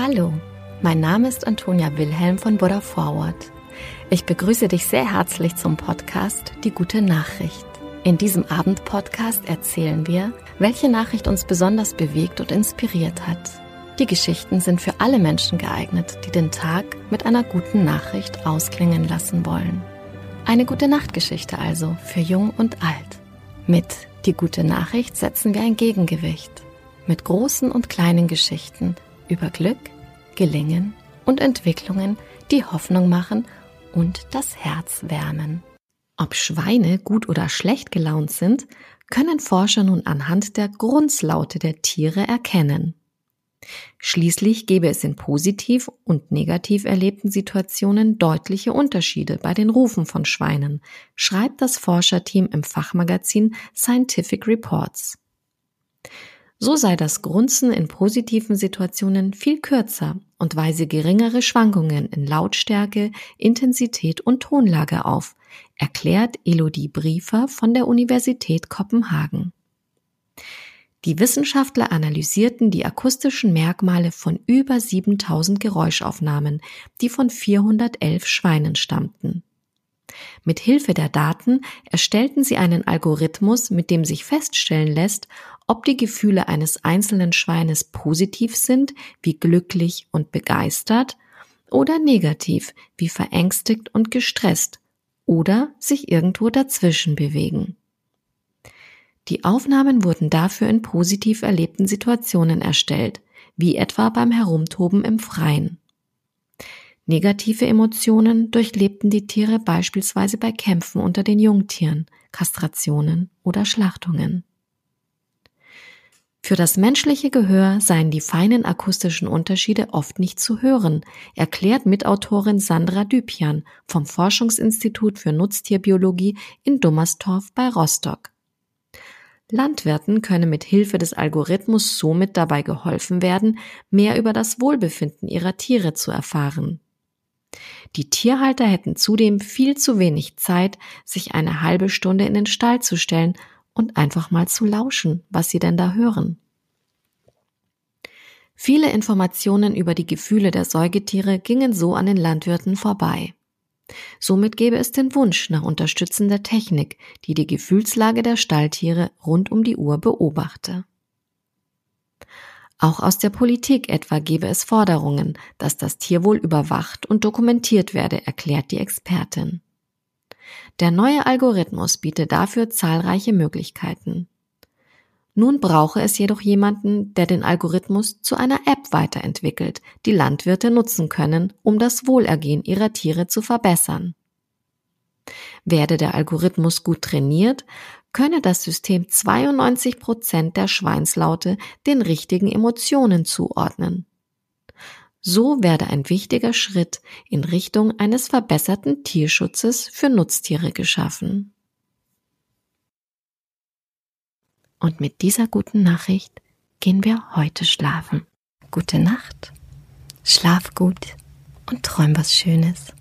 Hallo, mein Name ist Antonia Wilhelm von Buddha Forward. Ich begrüße dich sehr herzlich zum Podcast Die gute Nachricht. In diesem Abendpodcast erzählen wir, welche Nachricht uns besonders bewegt und inspiriert hat. Die Geschichten sind für alle Menschen geeignet, die den Tag mit einer guten Nachricht ausklingen lassen wollen. Eine gute Nachtgeschichte also für Jung und Alt. Mit Die gute Nachricht setzen wir ein Gegengewicht. Mit großen und kleinen Geschichten über Glück, Gelingen und Entwicklungen, die Hoffnung machen und das Herz wärmen. Ob Schweine gut oder schlecht gelaunt sind, können Forscher nun anhand der Grundslaute der Tiere erkennen. Schließlich gäbe es in positiv und negativ erlebten Situationen deutliche Unterschiede bei den Rufen von Schweinen, schreibt das Forscherteam im Fachmagazin Scientific Reports. So sei das Grunzen in positiven Situationen viel kürzer und weise geringere Schwankungen in Lautstärke, Intensität und Tonlage auf, erklärt Elodie Briefer von der Universität Kopenhagen. Die Wissenschaftler analysierten die akustischen Merkmale von über 7000 Geräuschaufnahmen, die von 411 Schweinen stammten. Mit Hilfe der Daten erstellten sie einen Algorithmus, mit dem sich feststellen lässt, ob die Gefühle eines einzelnen Schweines positiv sind, wie glücklich und begeistert, oder negativ, wie verängstigt und gestresst, oder sich irgendwo dazwischen bewegen. Die Aufnahmen wurden dafür in positiv erlebten Situationen erstellt, wie etwa beim Herumtoben im Freien. Negative Emotionen durchlebten die Tiere beispielsweise bei Kämpfen unter den Jungtieren, Kastrationen oder Schlachtungen. Für das menschliche Gehör seien die feinen akustischen Unterschiede oft nicht zu hören, erklärt Mitautorin Sandra Düpian vom Forschungsinstitut für Nutztierbiologie in Dummerstorf bei Rostock. Landwirten könne mit Hilfe des Algorithmus somit dabei geholfen werden, mehr über das Wohlbefinden ihrer Tiere zu erfahren. Die Tierhalter hätten zudem viel zu wenig Zeit, sich eine halbe Stunde in den Stall zu stellen und einfach mal zu lauschen, was sie denn da hören. Viele Informationen über die Gefühle der Säugetiere gingen so an den Landwirten vorbei. Somit gäbe es den Wunsch nach unterstützender Technik, die die Gefühlslage der Stalltiere rund um die Uhr beobachte. Auch aus der Politik etwa gebe es Forderungen, dass das Tierwohl überwacht und dokumentiert werde, erklärt die Expertin. Der neue Algorithmus bietet dafür zahlreiche Möglichkeiten. Nun brauche es jedoch jemanden, der den Algorithmus zu einer App weiterentwickelt, die Landwirte nutzen können, um das Wohlergehen ihrer Tiere zu verbessern. Werde der Algorithmus gut trainiert, könne das System 92 Prozent der Schweinslaute den richtigen Emotionen zuordnen. So werde ein wichtiger Schritt in Richtung eines verbesserten Tierschutzes für Nutztiere geschaffen. Und mit dieser guten Nachricht gehen wir heute schlafen. Gute Nacht, schlaf gut und träum was Schönes.